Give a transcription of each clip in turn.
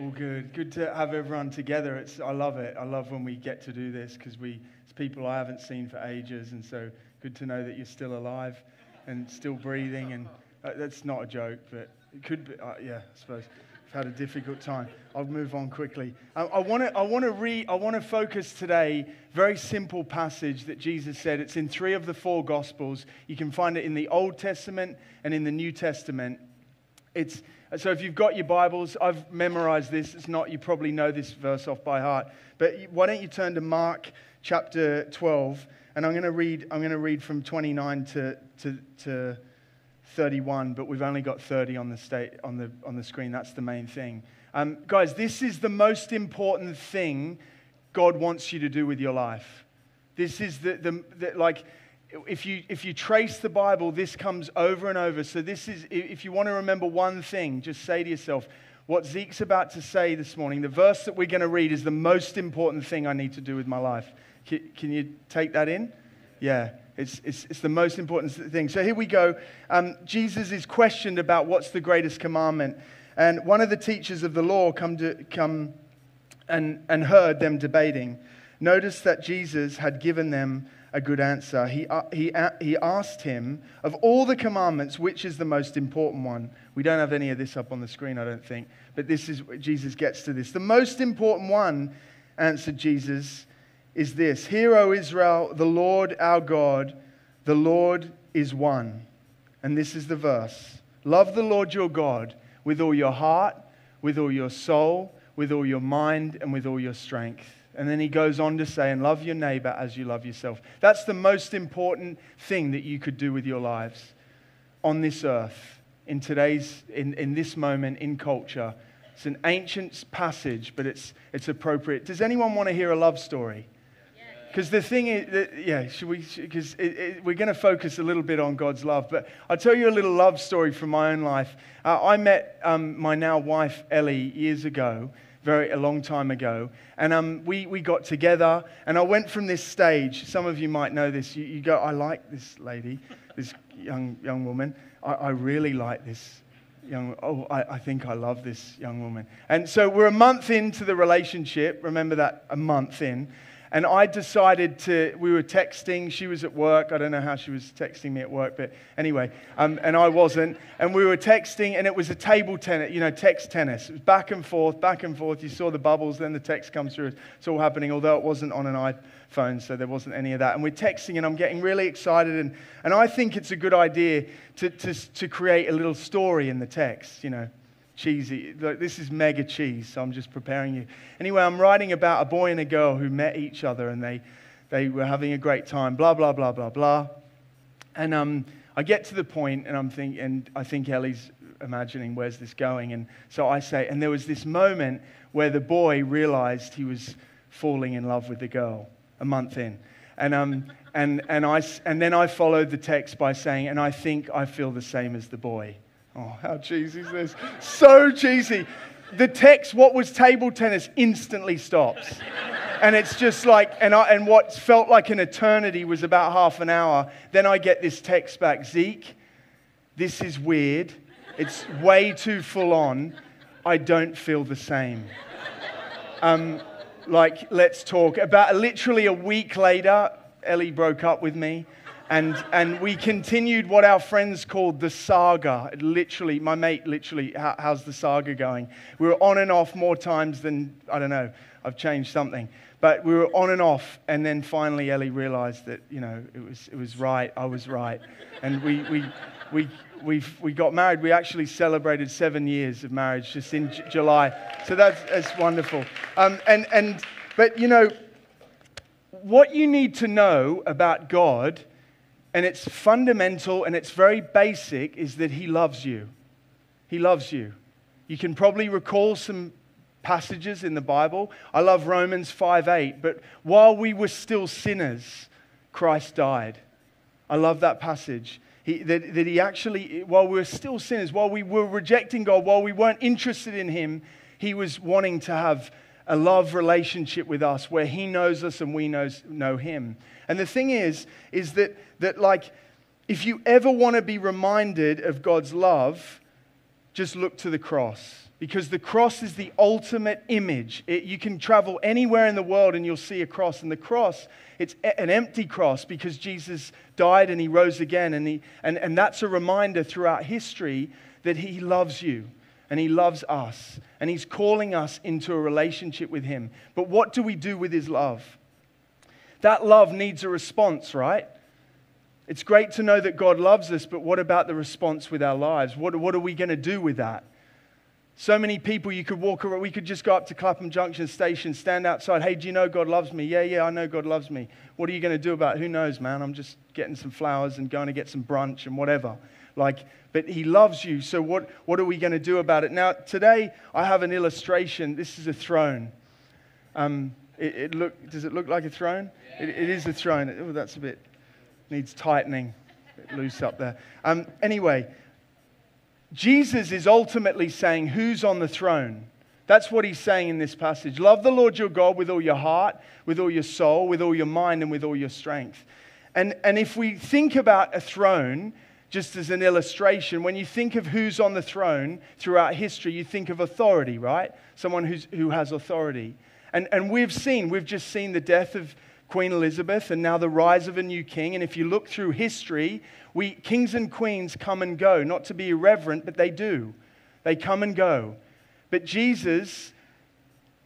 All good. Good to have everyone together. It's, I love it. I love when we get to do this because we, it's people I haven't seen for ages, and so good to know that you're still alive and still breathing. And uh, that's not a joke, but it could be. Uh, yeah, I suppose. I've had a difficult time. I'll move on quickly. I, I want to. I want to read. I want to focus today. Very simple passage that Jesus said. It's in three of the four Gospels. You can find it in the Old Testament and in the New Testament. It's so if you've got your Bibles, I've memorized this. It's not, you probably know this verse off by heart. But why don't you turn to Mark chapter 12, and I'm going to read, I'm going to read from 29 to, to, to 31, but we've only got 30 on the, state, on the, on the screen. That's the main thing. Um, guys, this is the most important thing God wants you to do with your life. This is the, the, the like, if you, if you trace the Bible, this comes over and over. So, this is, if you want to remember one thing, just say to yourself, what Zeke's about to say this morning, the verse that we're going to read is the most important thing I need to do with my life. Can, you take that in? Yeah, it's, it's, it's the most important thing. So, here we go. Um, Jesus is questioned about what's the greatest commandment. And one of the teachers of the law come, to, come and, and heard them debating. Notice that Jesus had given them a good answer. He, uh, he, uh, he asked him, Of all the commandments, which is the most important one? We don't have any of this up on the screen, I don't think, but this is Jesus gets to this. The most important one, answered Jesus, is this Hear, O Israel, the Lord our God, the Lord is one. And this is the verse Love the Lord your God with all your heart, with all your soul, with all your mind, and with all your strength. And then he goes on to say, and love your neighbor as you love yourself. That's the most important thing that you could do with your lives on this earth, in today's, in, in this moment, in culture. It's an ancient passage, but it's, it's appropriate. Does anyone want to hear a love story? Because the thing is, that, yeah, should we? Because we're going to focus a little bit on God's love, but I'll tell you a little love story from my own life. Uh, I met um, my now wife Ellie years ago, very a long time ago. And um, we, we got together, and I went from this stage. Some of you might know this. You, you go, I like this lady, this young, young woman. I, I really like this young oh I, I think i love this young woman and so we're a month into the relationship remember that a month in and I decided to, we were texting. She was at work. I don't know how she was texting me at work, but anyway, um, and I wasn't. And we were texting, and it was a table tennis, you know, text tennis. It was back and forth, back and forth. You saw the bubbles, then the text comes through. It's all happening, although it wasn't on an iPhone, so there wasn't any of that. And we're texting, and I'm getting really excited. And, and I think it's a good idea to, to, to create a little story in the text, you know cheesy. This is mega cheese, so I'm just preparing you. Anyway, I'm writing about a boy and a girl who met each other and they, they were having a great time, blah, blah, blah, blah, blah. And um, I get to the point and I'm thinking, and I think Ellie's imagining, where's this going? And so I say, and there was this moment where the boy realized he was falling in love with the girl a month in. And, um, and, and, I, and then I followed the text by saying, and I think I feel the same as the boy. Oh, how cheesy is this? So cheesy. The text, what was table tennis, instantly stops. And it's just like, and, I, and what felt like an eternity was about half an hour. Then I get this text back Zeke, this is weird. It's way too full on. I don't feel the same. Um, like, let's talk. About literally a week later, Ellie broke up with me. And, and we continued what our friends called the saga. Literally, my mate, literally, how, how's the saga going? We were on and off more times than, I don't know, I've changed something. But we were on and off. And then finally, Ellie realized that, you know, it was, it was right. I was right. And we, we, we, we, we got married. We actually celebrated seven years of marriage just in J- July. So that's, that's wonderful. Um, and, and, but, you know, what you need to know about God and it's fundamental and it's very basic, is that He loves you. He loves you. You can probably recall some passages in the Bible. I love Romans 5 8. But while we were still sinners, Christ died. I love that passage. He, that, that he actually, while we were still sinners, while we were rejecting God, while we weren't interested in Him, He was wanting to have a love relationship with us where He knows us and we knows, know Him. And the thing is, is that, that like, if you ever want to be reminded of God's love, just look to the cross because the cross is the ultimate image. It, you can travel anywhere in the world and you'll see a cross. And the cross, it's an empty cross because Jesus died and he rose again. And, he, and, and that's a reminder throughout history that he loves you and he loves us and he's calling us into a relationship with him. But what do we do with his love? That love needs a response, right? It's great to know that God loves us, but what about the response with our lives? What, what are we going to do with that? So many people you could walk around. We could just go up to Clapham Junction Station, stand outside. Hey, do you know God loves me? Yeah, yeah, I know God loves me. What are you going to do about it? Who knows, man? I'm just getting some flowers and going to get some brunch and whatever. Like, but He loves you. So what, what are we going to do about it? Now, today I have an illustration. This is a throne. Um, it, it look, does it look like a throne? It, it is a throne. Oh, that's a bit needs tightening. Loose up there. Um, anyway. Jesus is ultimately saying, Who's on the throne? That's what he's saying in this passage. Love the Lord your God with all your heart, with all your soul, with all your mind, and with all your strength. And, and if we think about a throne, just as an illustration, when you think of who's on the throne throughout history, you think of authority, right? Someone who's, who has authority. And, and we've seen, we've just seen the death of Queen Elizabeth and now the rise of a new king. And if you look through history, we, kings and queens come and go, not to be irreverent, but they do. They come and go. But Jesus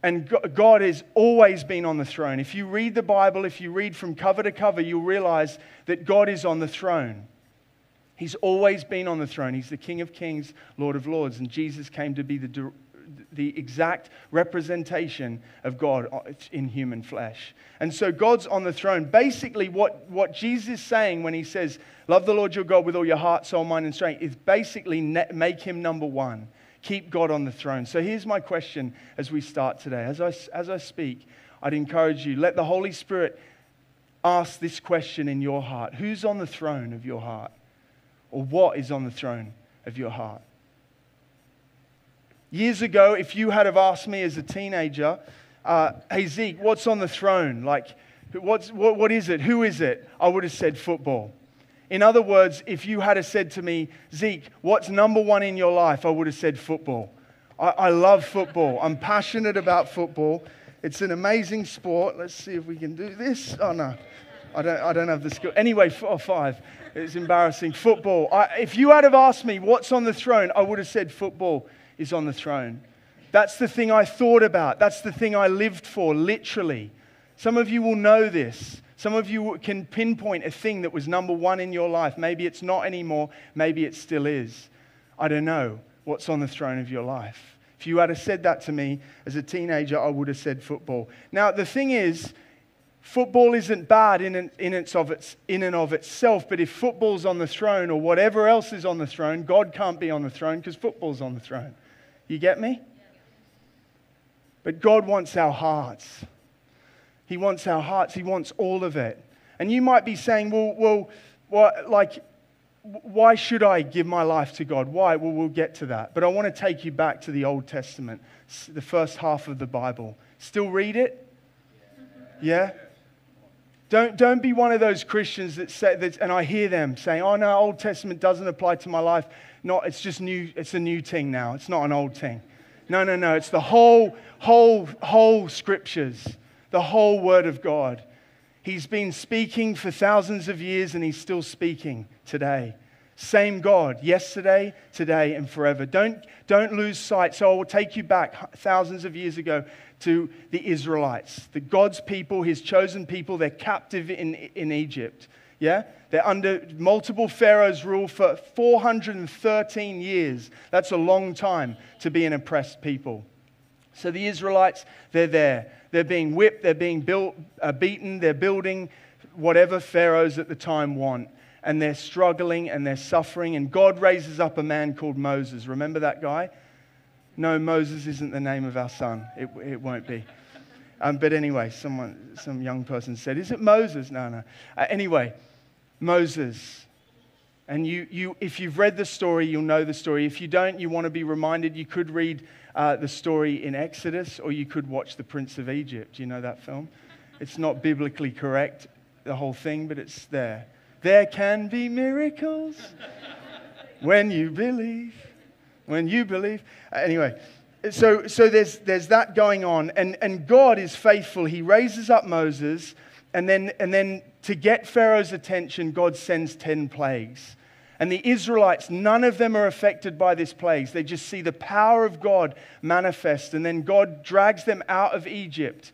and God has always been on the throne. If you read the Bible, if you read from cover to cover, you'll realize that God is on the throne. He's always been on the throne. He's the King of Kings, Lord of Lords. And Jesus came to be the the exact representation of God in human flesh. And so God's on the throne. Basically, what, what Jesus is saying when he says, Love the Lord your God with all your heart, soul, mind, and strength, is basically make him number one. Keep God on the throne. So here's my question as we start today. As I, as I speak, I'd encourage you, let the Holy Spirit ask this question in your heart Who's on the throne of your heart? Or what is on the throne of your heart? Years ago, if you had have asked me as a teenager, uh, hey, Zeke, what's on the throne? Like, what's, what, what is it? Who is it? I would have said football. In other words, if you had have said to me, Zeke, what's number one in your life? I would have said football. I, I love football. I'm passionate about football. It's an amazing sport. Let's see if we can do this. Oh, no. I don't, I don't have the skill. Anyway, four or five. It's embarrassing. Football. I, if you had have asked me what's on the throne, I would have said football is on the throne. That's the thing I thought about. That's the thing I lived for, literally. Some of you will know this. Some of you can pinpoint a thing that was number one in your life. Maybe it's not anymore. Maybe it still is. I don't know what's on the throne of your life. If you had said that to me as a teenager, I would have said football. Now, the thing is, football isn't bad in and, in, of its, in and of itself, but if football's on the throne or whatever else is on the throne, God can't be on the throne because football's on the throne. You get me? But God wants our hearts. He wants our hearts. He wants all of it. And you might be saying, well, well, well like, why should I give my life to God? Why? Well, we'll get to that. But I want to take you back to the Old Testament, the first half of the Bible. Still read it? Yeah? Don't, don't be one of those Christians that say that, and I hear them saying, oh no, Old Testament doesn't apply to my life not, it's just new, it's a new thing now. It's not an old thing. No, no, no. It's the whole, whole, whole scriptures, the whole word of God. He's been speaking for thousands of years and he's still speaking today. Same God, yesterday, today, and forever. Don't, don't lose sight. So I will take you back thousands of years ago to the Israelites, the God's people, his chosen people. They're captive in, in Egypt. Yeah? They're under multiple pharaohs' rule for 413 years. That's a long time to be an oppressed people. So the Israelites, they're there. They're being whipped, they're being built, uh, beaten, they're building whatever pharaohs at the time want. And they're struggling and they're suffering. And God raises up a man called Moses. Remember that guy? No, Moses isn't the name of our son. It, it won't be. Um, but anyway, someone, some young person said, Is it Moses? No, no. Uh, anyway, Moses. And you, you, if you've read the story, you'll know the story. If you don't, you want to be reminded, you could read uh, the story in Exodus or you could watch The Prince of Egypt. You know that film? It's not biblically correct, the whole thing, but it's there. There can be miracles when you believe. When you believe. Uh, anyway, so, so there's, there's that going on, and, and God is faithful. He raises up Moses, and then, and then to get Pharaoh's attention, God sends 10 plagues. And the Israelites, none of them are affected by this plagues. They just see the power of God manifest, and then God drags them out of Egypt.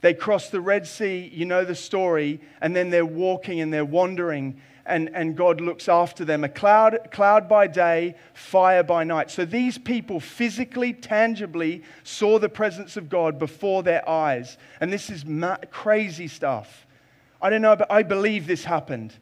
They cross the Red Sea, you know the story, and then they're walking and they're wandering and, and God looks after them. A cloud, cloud by day, fire by night. So these people physically, tangibly saw the presence of God before their eyes. And this is ma- crazy stuff. I don't know, but I believe this happened.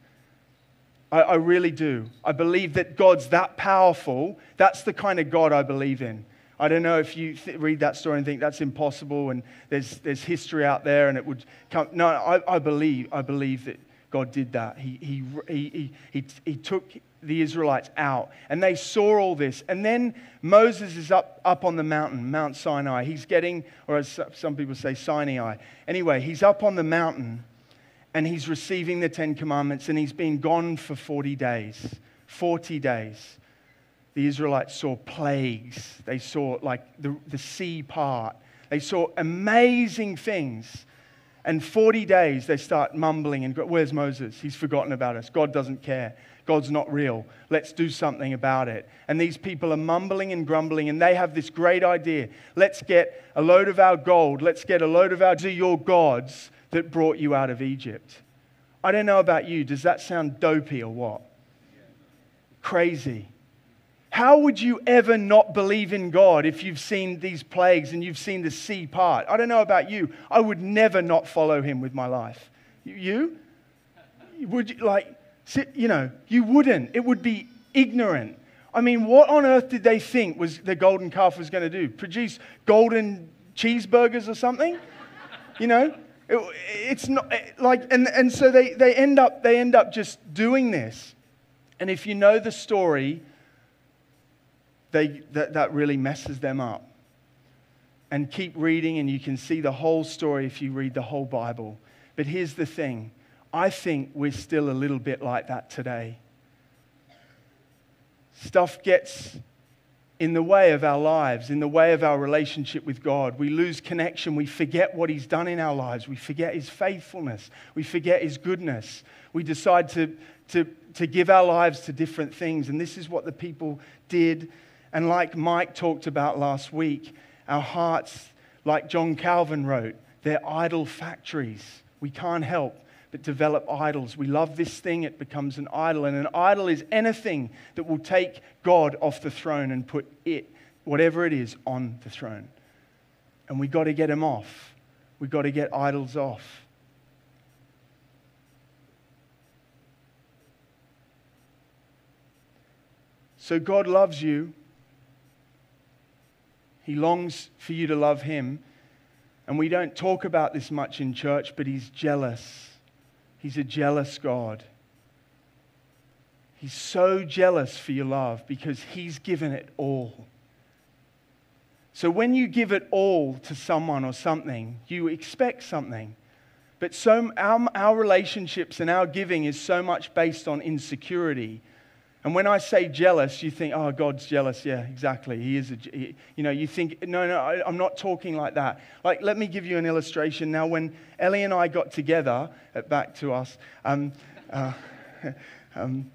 I, I really do. I believe that God's that powerful. That's the kind of God I believe in. I don't know if you th- read that story and think that's impossible and there's, there's history out there and it would come. No, I, I believe, I believe that God did that. He, he, he, he, he took the Israelites out and they saw all this. And then Moses is up, up on the mountain, Mount Sinai. He's getting, or as some people say, Sinai. Anyway, he's up on the mountain and he's receiving the Ten Commandments and he's been gone for 40 days. 40 days. The Israelites saw plagues. They saw like the, the sea part. They saw amazing things. And 40 days they start mumbling and where's Moses? He's forgotten about us. God doesn't care. God's not real. Let's do something about it. And these people are mumbling and grumbling, and they have this great idea. Let's get a load of our gold. Let's get a load of our to your gods that brought you out of Egypt. I don't know about you. Does that sound dopey or what? Crazy. How would you ever not believe in God if you've seen these plagues and you've seen the sea part? I don't know about you. I would never not follow him with my life. You? Would you, like, you know, you wouldn't. It would be ignorant. I mean, what on earth did they think was the golden calf was going to do? Produce golden cheeseburgers or something? You know? It, it's not eh, like, and, and so they, they, end up, they end up just doing this. And if you know the story, they, that, that really messes them up. And keep reading, and you can see the whole story if you read the whole Bible. But here's the thing I think we're still a little bit like that today. Stuff gets in the way of our lives, in the way of our relationship with God. We lose connection. We forget what He's done in our lives. We forget His faithfulness. We forget His goodness. We decide to, to, to give our lives to different things. And this is what the people did and like Mike talked about last week, our hearts, like John Calvin wrote, they're idol factories. We can't help but develop idols. We love this thing, it becomes an idol. And an idol is anything that will take God off the throne and put it, whatever it is, on the throne. And we got to get them off. We got to get idols off. So God loves you. He longs for you to love him. And we don't talk about this much in church, but he's jealous. He's a jealous God. He's so jealous for your love because he's given it all. So when you give it all to someone or something, you expect something. But so our, our relationships and our giving is so much based on insecurity and when I say jealous, you think, oh, God's jealous. Yeah, exactly. He is, a, he, you know, you think, no, no, I, I'm not talking like that. Like, let me give you an illustration. Now, when Ellie and I got together, uh, back to us, um, uh, um,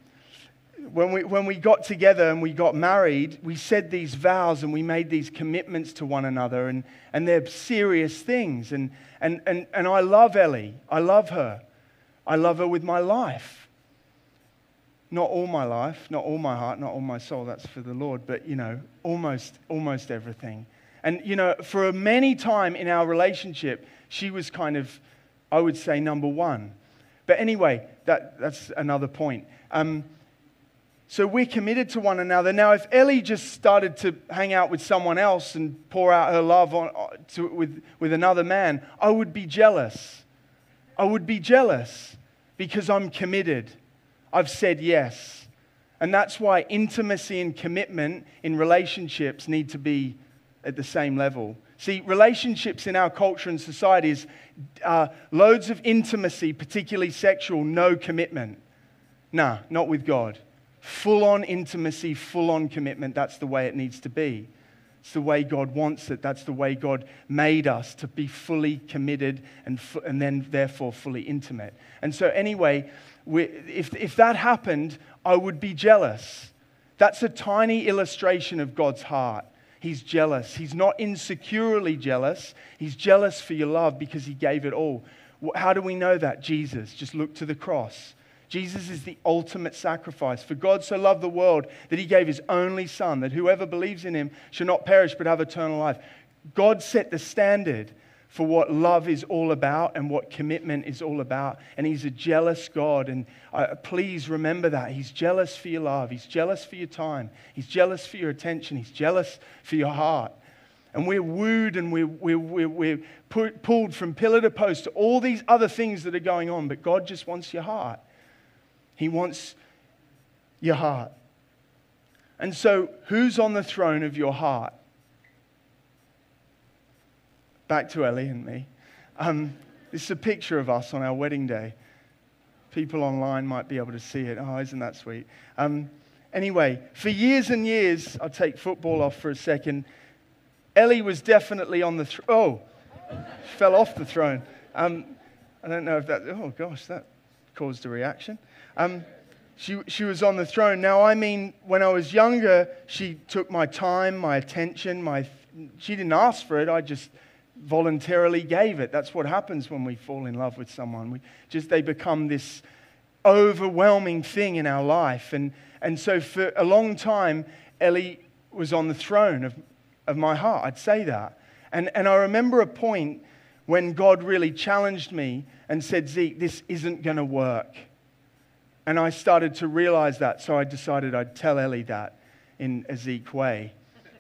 when, we, when we got together and we got married, we said these vows and we made these commitments to one another, and, and they're serious things. And, and, and, and I love Ellie. I love her. I love her with my life. Not all my life, not all my heart, not all my soul, that's for the Lord, but, you know, almost, almost everything. And, you know, for a many time in our relationship, she was kind of, I would say, number one. But anyway, that, that's another point. Um, So we're committed to one another. Now, if Ellie just started to hang out with someone else and pour out her love on, uh, to, with, with another man, I would be jealous. I would be jealous because I'm committed. I've said yes. And that's why intimacy and commitment in relationships need to be at the same level. See, relationships in our culture and society is uh, loads of intimacy, particularly sexual, no commitment. Nah, not with God full on intimacy, full on commitment. That's the way it needs to be. It's the way God wants it. That's the way God made us to be fully committed and, and then, therefore, fully intimate. And so, anyway, if, if that happened, I would be jealous. That's a tiny illustration of God's heart. He's jealous. He's not insecurely jealous. He's jealous for your love because He gave it all. How do we know that? Jesus. Just look to the cross. Jesus is the ultimate sacrifice. For God so loved the world that he gave his only Son, that whoever believes in him shall not perish but have eternal life. God set the standard for what love is all about and what commitment is all about. And he's a jealous God. And uh, please remember that. He's jealous for your love, he's jealous for your time, he's jealous for your attention, he's jealous for your heart. And we're wooed and we're, we're, we're, we're pulled from pillar to post to all these other things that are going on, but God just wants your heart. He wants your heart. And so, who's on the throne of your heart? Back to Ellie and me. Um, this is a picture of us on our wedding day. People online might be able to see it. Oh, isn't that sweet? Um, anyway, for years and years, I'll take football off for a second. Ellie was definitely on the. Oh, fell off the throne. Um, I don't know if that, oh gosh, that caused a reaction. Um, she, she was on the throne. Now, I mean, when I was younger, she took my time, my attention, my, she didn't ask for it. I just voluntarily gave it. That's what happens when we fall in love with someone. We just, they become this overwhelming thing in our life. And, and so for a long time, Ellie was on the throne of, of my heart. I'd say that. And, and I remember a point when God really challenged me and said, Zeke, this isn't to work. And I started to realize that, so I decided I'd tell Ellie that in a Zeke way.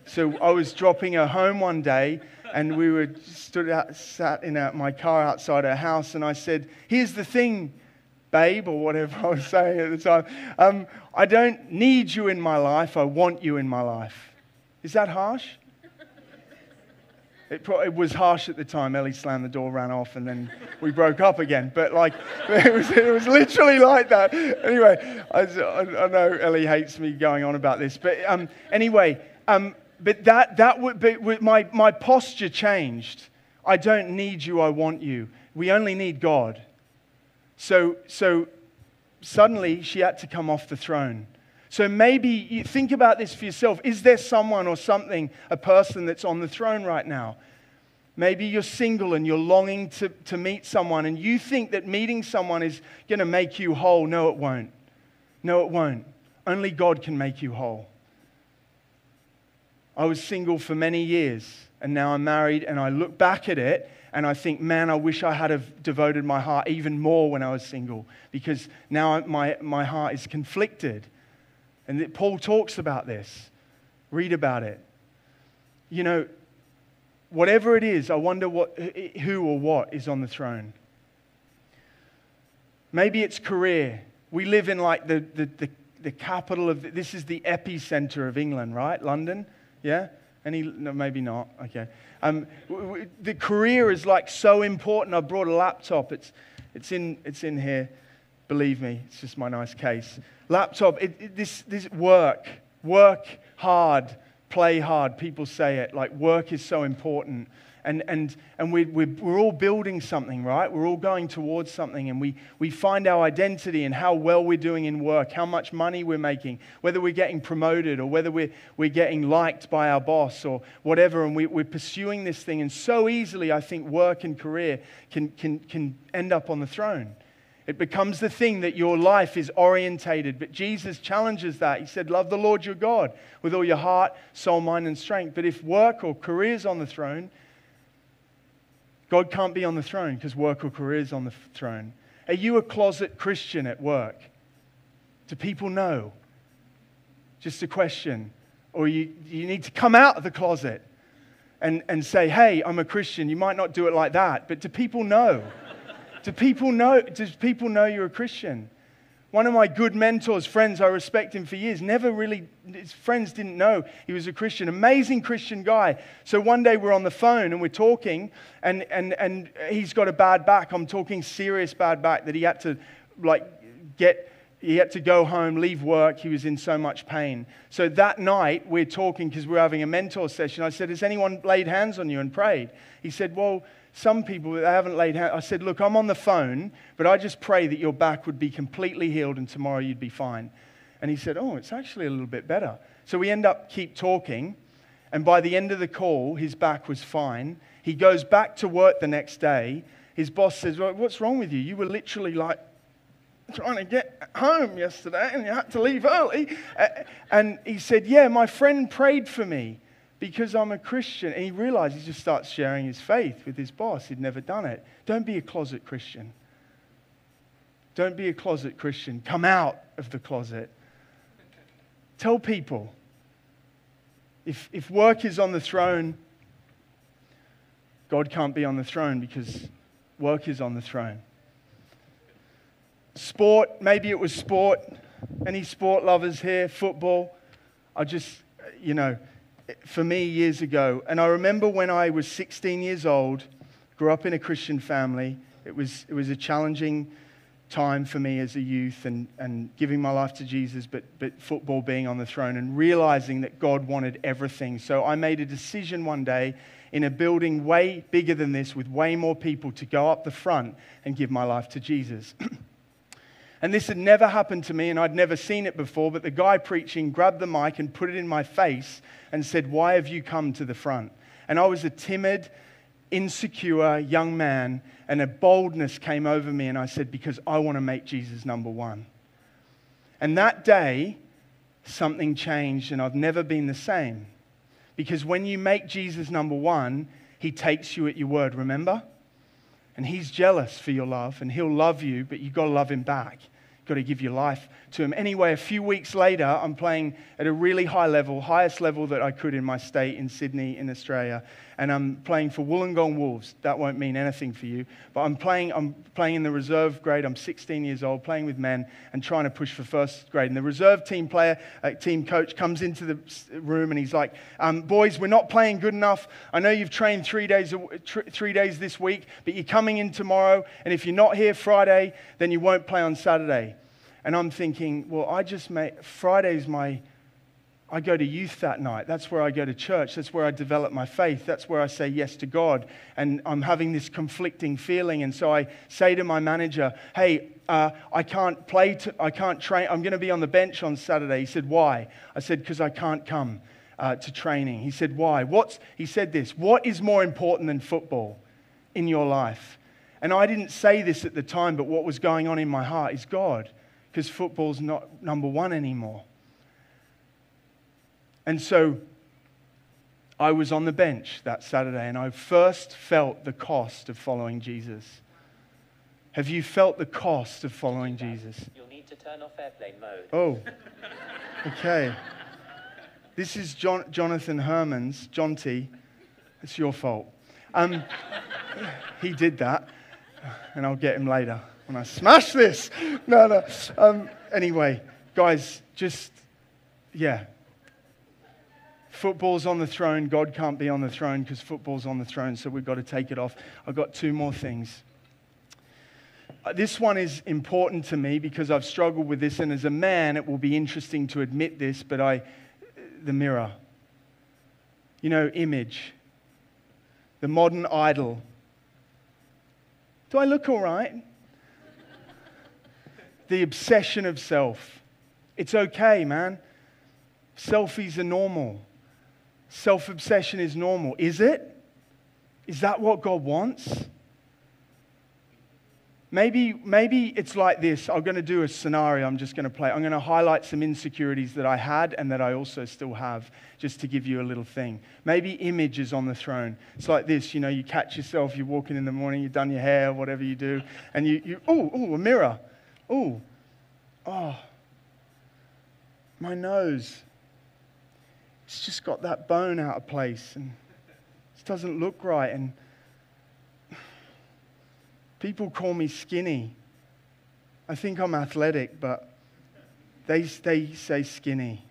So I was dropping her home one day, and we were stood out, sat in a, my car outside her house, and I said, "Here's the thing, babe, or whatever I was saying at the time. Um, I don't need you in my life. I want you in my life." Is that harsh? It, it, was harsh at the time. Ellie slammed the door, ran off, and then we broke up again. But like, it was, it was literally like that. Anyway, I, I, know Ellie hates me going on about this, but um, anyway, um, but that that would, my my posture changed. I don't need you. I want you. We only need God. So so suddenly she had to come off the throne. So maybe you think about this for yourself. Is there someone or something, a person that's on the throne right now? Maybe you're single and you're longing to, to meet someone and you think that meeting someone is going to make you whole. No, it won't. No, it won't. Only God can make you whole. I was single for many years and now I'm married and I look back at it and I think, man, I wish I had have devoted my heart even more when I was single because now my, my heart is conflicted. And Paul talks about this. Read about it. You know, whatever it is, I wonder what, who or what is on the throne. Maybe it's career. We live in like the, the, the, the capital of, this is the epicenter of England, right? London? Yeah? Any, no, maybe not. Okay. Um, the career is like so important. I brought a laptop. It's, it's, in, it's in here. Believe me, it's just my nice case. Laptop, it, it, this, this work, work hard, play hard. People say it like work is so important. And, and, and we, we're, we're all building something, right? We're all going towards something, and we, we find our identity in how well we're doing in work, how much money we're making, whether we're getting promoted or whether we're, we're getting liked by our boss or whatever. And we, we're pursuing this thing. And so easily, I think work and career can, can, can end up on the throne. It becomes the thing that your life is orientated. But Jesus challenges that. He said, Love the Lord your God with all your heart, soul, mind, and strength. But if work or career is on the throne, God can't be on the throne because work or career is on the throne. Are you a closet Christian at work? Do people know? Just a question. Or you, you need to come out of the closet and, and say, hey, I'm a Christian. You might not do it like that, but do people know? do people know? Does people know you're a Christian? One of my good mentors, friends, I respect him for years, never really, his friends didn't know he was a Christian. Amazing Christian guy. So one day we're on the phone and we're talking, and, and, and he's got a bad back. I'm talking serious bad back that he had to, like, get he had to go home, leave work. He was in so much pain. So that night, we're talking because we're having a mentor session. I said, Has anyone laid hands on you and prayed? He said, Well, some people they haven't laid hands. I said, Look, I'm on the phone, but I just pray that your back would be completely healed and tomorrow you'd be fine. And he said, Oh, it's actually a little bit better. So we end up keep talking, and by the end of the call, his back was fine. He goes back to work the next day. His boss says, well, What's wrong with you? You were literally like trying to get home yesterday and you had to leave early. And he said, Yeah, my friend prayed for me because I'm a Christian. And he realized he just starts sharing his faith with his boss. He'd never done it. Don't be a closet Christian. Don't be a closet Christian. Come out of the closet. Tell people. If, if work is on the throne, God can't be on the throne because work is on the throne. Sport, maybe it was sport. Any sport lovers here? Football? I just, you know, for me years ago. And I remember when I was 16 years old, grew up in a Christian family. It was, it was a challenging time for me as a youth and, and giving my life to Jesus, but, but football being on the throne and realizing that God wanted everything. So I made a decision one day in a building way bigger than this with way more people to go up the front and give my life to Jesus. And this had never happened to me, and I'd never seen it before. But the guy preaching grabbed the mic and put it in my face and said, Why have you come to the front? And I was a timid, insecure young man, and a boldness came over me. And I said, Because I want to make Jesus number one. And that day, something changed, and I've never been the same. Because when you make Jesus number one, he takes you at your word, remember? And he's jealous for your love, and he'll love you, but you've got to love him back. You've got to give your life to Him. Anyway, a few weeks later, I'm playing at a really high level, highest level that I could in my state in Sydney, in Australia. And I'm playing for Wollongong Wolves. That won't mean anything for you. But I'm playing, I'm playing in the reserve grade. I'm 16 years old, playing with men and trying to push for first grade. And the reserve team player, uh, team coach, comes into the room and he's like, um, Boys, we're not playing good enough. I know you've trained three days, three days this week, but you're coming in tomorrow. And if you're not here Friday, then you won't play on Saturday. And I'm thinking, well, I just make Friday's my, I go to youth that night. That's where I go to church. That's where I develop my faith. That's where I say yes to God. And I'm having this conflicting feeling. And so I say to my manager, hey, uh, I can't play, t- I can't train. I'm going to be on the bench on Saturday. He said, why? I said, because I can't come uh, to training. He said, why? What's, he said this, what is more important than football in your life? And I didn't say this at the time, but what was going on in my heart is God because football's not number one anymore. And so I was on the bench that Saturday and I first felt the cost of following Jesus. Have you felt the cost of following Jesus? You'll need to turn off airplane mode. Oh, okay. This is John, Jonathan Herman's, John T. It's your fault. Um, he did that, and I'll get him later when I smash this. No, no. Um, anyway, guys, just, yeah. Football's on the throne. God can't be on the throne because football's on the throne, so we've got to take it off. I've got two more things. Uh, this one is important to me because I've struggled with this, and as a man, it will be interesting to admit this, but I, the mirror. You know, image. The modern idol. Do I look all right? The obsession of self. It's okay, man. Selfies are normal. Self obsession is normal. Is it? Is that what God wants? Maybe, maybe it's like this. I'm going to do a scenario I'm just going to play. I'm going to highlight some insecurities that I had and that I also still have, just to give you a little thing. Maybe image is on the throne. It's like this you know, you catch yourself, you're walking in the morning, you've done your hair, whatever you do, and you, you oh, oh, a mirror oh, oh, my nose. it's just got that bone out of place and it doesn't look right. And people call me skinny. I think I'm athletic, but they, they say skinny.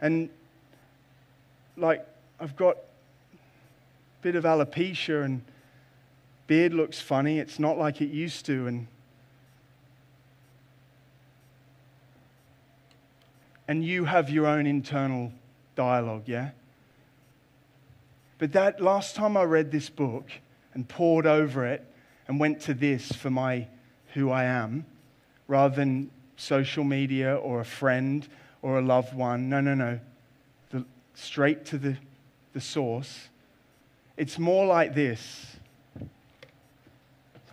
And like, I've got a bit of alopecia and beard looks funny. It's not like it used to. And, and you have your own internal dialogue, yeah? But that last time I read this book and pored over it and went to this for my who I am, rather than social media or a friend or a loved one. No, no, no. The, straight to the, the source. It's more like this.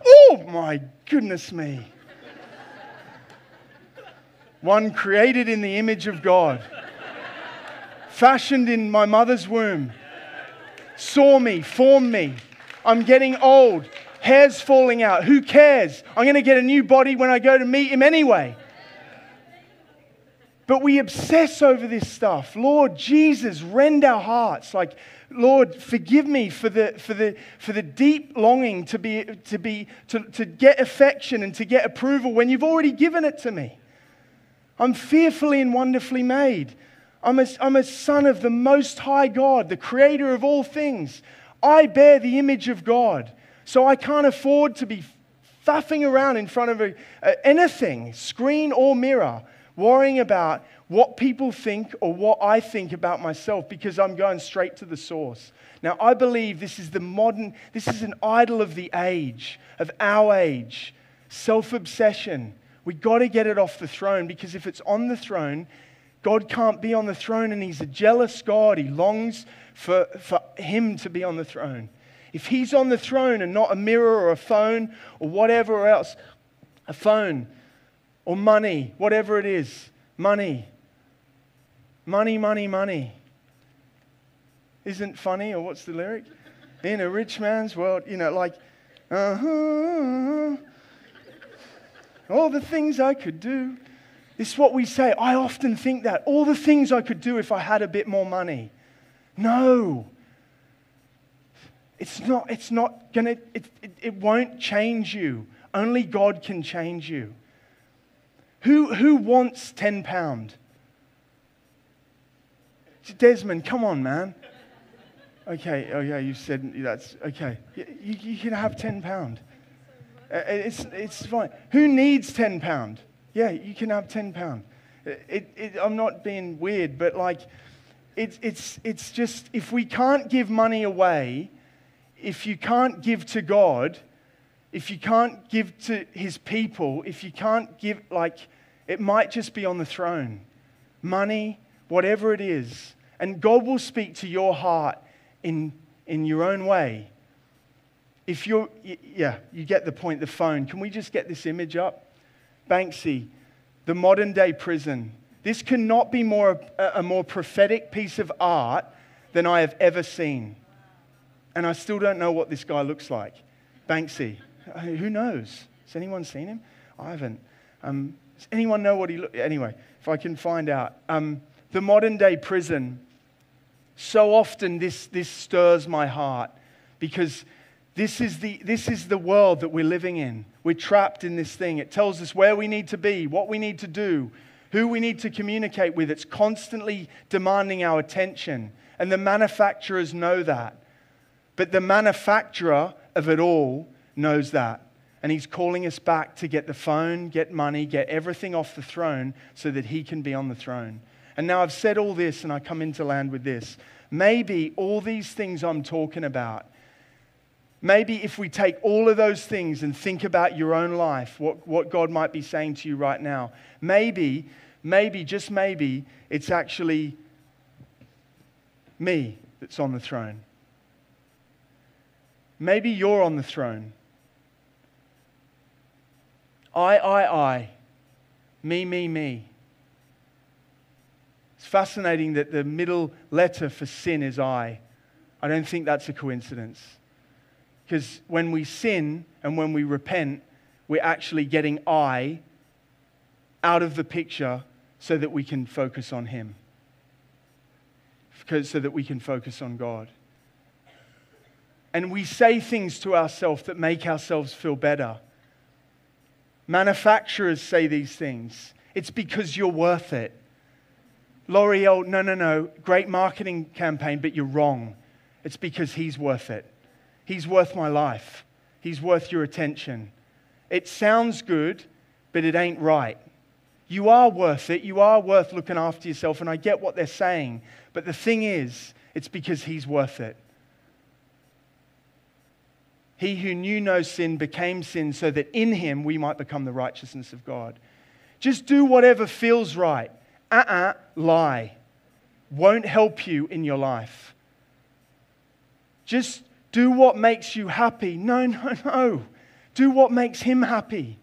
Oh my goodness me. One created in the image of God, fashioned in my mother's womb, saw me, formed me. I'm getting old, hair's falling out. Who cares? I'm going to get a new body when I go to meet him anyway. But we obsess over this stuff. Lord Jesus, rend our hearts. Like, Lord, forgive me for the, for the, for the deep longing to, be, to, be, to, to get affection and to get approval when you've already given it to me. I'm fearfully and wonderfully made. I'm a, I'm a son of the Most High God, the creator of all things. I bear the image of God. So I can't afford to be faffing around in front of a, a, anything, screen or mirror worrying about what people think or what I think about myself because I'm going straight to the source. Now, I believe this is the modern, this is an idol of the age, of our age, self obsession. We got to get it off the throne because if it's on the throne, God can't be on the throne and He's a jealous God. He longs for, for Him to be on the throne. If He's on the throne and not a mirror or a phone or whatever else, a phone, or money, whatever it is. Money. Money, money, money. Isn't funny, or what's the lyric? In a rich man's world, you know, like, uh huh. All the things I could do. This is what we say. I often think that. All the things I could do if I had a bit more money. No. It's not, it's not gonna, it, it, it won't change you. Only God can change you. Who, who wants 10 pound? Desmond, come on, man. Okay, oh yeah, you said that's okay. You, you can have 10 pound. Uh, it's, it's fine. Who needs 10 pound? Yeah, you can have 10 pound. It, it, I'm not being weird, but like, it's, it's, it's just if we can't give money away, if you can't give to God, if you can't give to his people, if you can't give, like, it might just be on the throne. Money, whatever it is. And God will speak to your heart in, in your own way. If you're, yeah, you get the point, the phone. Can we just get this image up? Banksy, the modern day prison. This cannot be more, a more prophetic piece of art than I have ever seen. And I still don't know what this guy looks like. Banksy. Who knows? Has anyone seen him? I haven't. Um, does anyone know what he looked Anyway, if I can find out. Um, the modern day prison, so often this, this stirs my heart because this is, the, this is the world that we're living in. We're trapped in this thing. It tells us where we need to be, what we need to do, who we need to communicate with. It's constantly demanding our attention. And the manufacturers know that. But the manufacturer of it all knows that. And he's calling us back to get the phone, get money, get everything off the throne so that he can be on the throne. And now I've said all this and I come into land with this. Maybe all these things I'm talking about, maybe if we take all of those things and think about your own life, what, what God might be saying to you right now, maybe, maybe, just maybe, it's actually me that's on the throne. Maybe you're on the throne. I, I, I. Me, me, me. It's fascinating that the middle letter for sin is I. I don't think that's a coincidence. Because when we sin and when we repent, we're actually getting I out of the picture so that we can focus on Him. because, so that we can focus on God. And we say things to ourselves that make ourselves feel better. Manufacturers say these things. It's because you're worth it. L'Oreal, no, no, no, great marketing campaign, but you're wrong. It's because he's worth it. He's worth my life. He's worth your attention. It sounds good, but it ain't right. You are worth it. You are worth looking after yourself, and I get what they're saying. But the thing is, it's because he's worth it. He who knew no sin became sin so that in him we might become the righteousness of God. Just do whatever feels right. Uh uh-uh, uh, lie. Won't help you in your life. Just do what makes you happy. No, no, no. Do what makes him happy.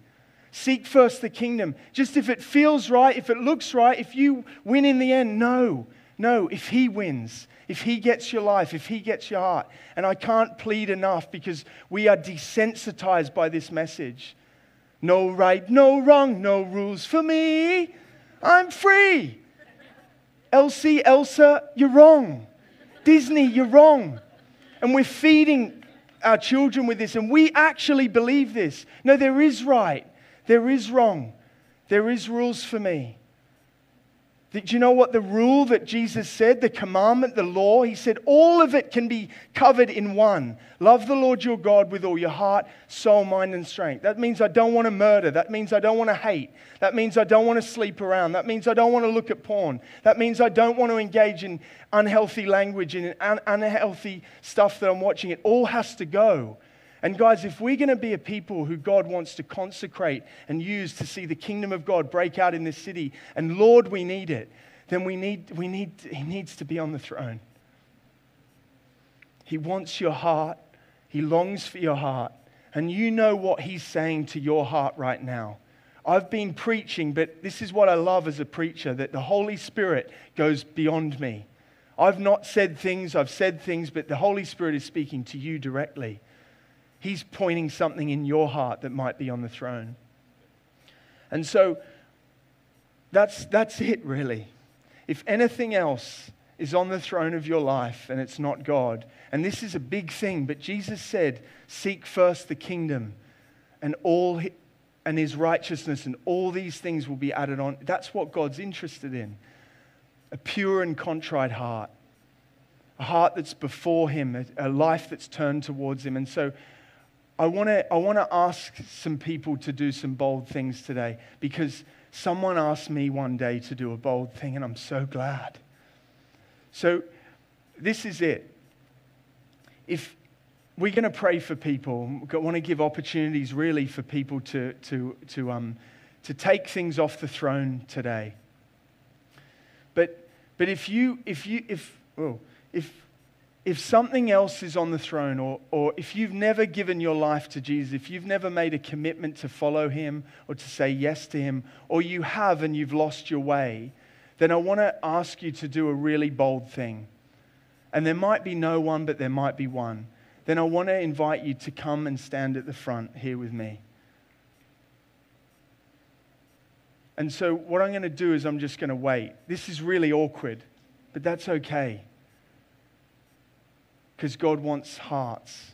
Seek first the kingdom. Just if it feels right, if it looks right, if you win in the end, no. No, if he wins, if he gets your life, if he gets your heart. And I can't plead enough because we are desensitized by this message. No right, no wrong, no rules for me. I'm free. Elsie, Elsa, you're wrong. Disney, you're wrong. And we're feeding our children with this, and we actually believe this. No, there is right, there is wrong, there is rules for me. Do you know what the rule that Jesus said, the commandment, the law? He said all of it can be covered in one. Love the Lord your God with all your heart, soul, mind, and strength. That means I don't want to murder. That means I don't want to hate. That means I don't want to sleep around. That means I don't want to look at porn. That means I don't want to engage in unhealthy language and unhealthy stuff that I'm watching. It all has to go. And guys, if we're going to be a people who God wants to consecrate and use to see the kingdom of God break out in this city, and Lord, we need it, then we need, we need, He needs to be on the throne. He wants your heart, He longs for your heart, and you know what He's saying to your heart right now. I've been preaching, but this is what I love as a preacher that the Holy Spirit goes beyond me. I've not said things, I've said things, but the Holy Spirit is speaking to you directly. He's pointing something in your heart that might be on the throne. And so that's, that's it, really. If anything else is on the throne of your life and it's not God, and this is a big thing, but Jesus said, Seek first the kingdom and all and his righteousness, and all these things will be added on. That's what God's interested in a pure and contrite heart, a heart that's before him, a, a life that's turned towards him. And so I want to I wanna ask some people to do some bold things today because someone asked me one day to do a bold thing, and I'm so glad. So, this is it. If we're going to pray for people, we want to give opportunities really for people to, to, to, um, to take things off the throne today. But, but if you, if you, if, oh, if, if something else is on the throne, or, or if you've never given your life to Jesus, if you've never made a commitment to follow him or to say yes to him, or you have and you've lost your way, then I want to ask you to do a really bold thing. And there might be no one, but there might be one. Then I want to invite you to come and stand at the front here with me. And so, what I'm going to do is I'm just going to wait. This is really awkward, but that's okay because God wants hearts.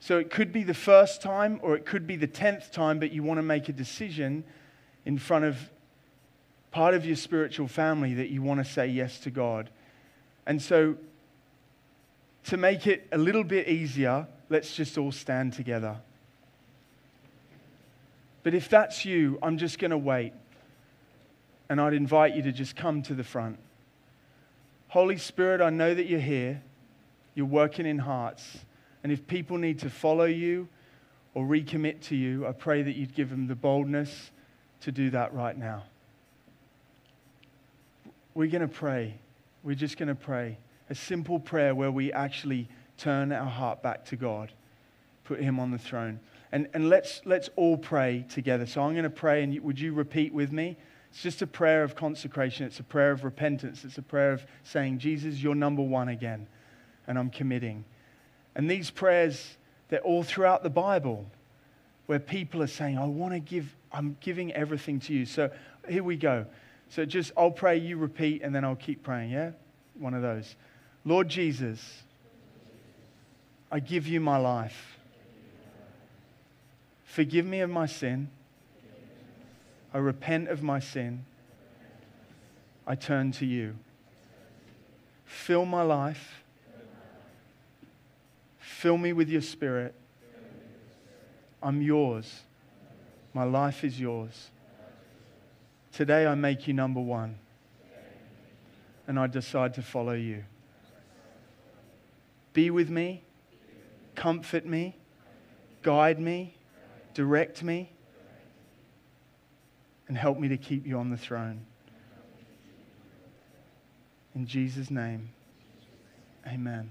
So it could be the first time or it could be the tenth time, but you want to make a decision in front of part of your spiritual family that you want to say yes to God. And so, to make it a little bit easier, let's just all stand together. But if that's you, I'm just going to wait. And I'd invite you to just come to the front. Holy Spirit, I know that you're here. You're working in hearts. And if people need to follow you or recommit to you, I pray that you'd give them the boldness to do that right now. We're going to pray. We're just going to pray. A simple prayer where we actually turn our heart back to God, put Him on the throne. And, and let's, let's all pray together. So I'm going to pray, and would you repeat with me? It's just a prayer of consecration. It's a prayer of repentance. It's a prayer of saying, Jesus, you're number one again and I'm committing. And these prayers, they're all throughout the Bible where people are saying, I want to give, I'm giving everything to you. So here we go. So just, I'll pray, you repeat, and then I'll keep praying, yeah? one of those. Lord Jesus, I give you my life. Forgive me of my sin. I repent of my sin. I turn to you. Fill my life. Fill me with your spirit. I'm yours. My life is yours. Today I make you number one. And I decide to follow you. Be with me, comfort me, guide me, direct me, and help me to keep you on the throne. In Jesus' name, amen.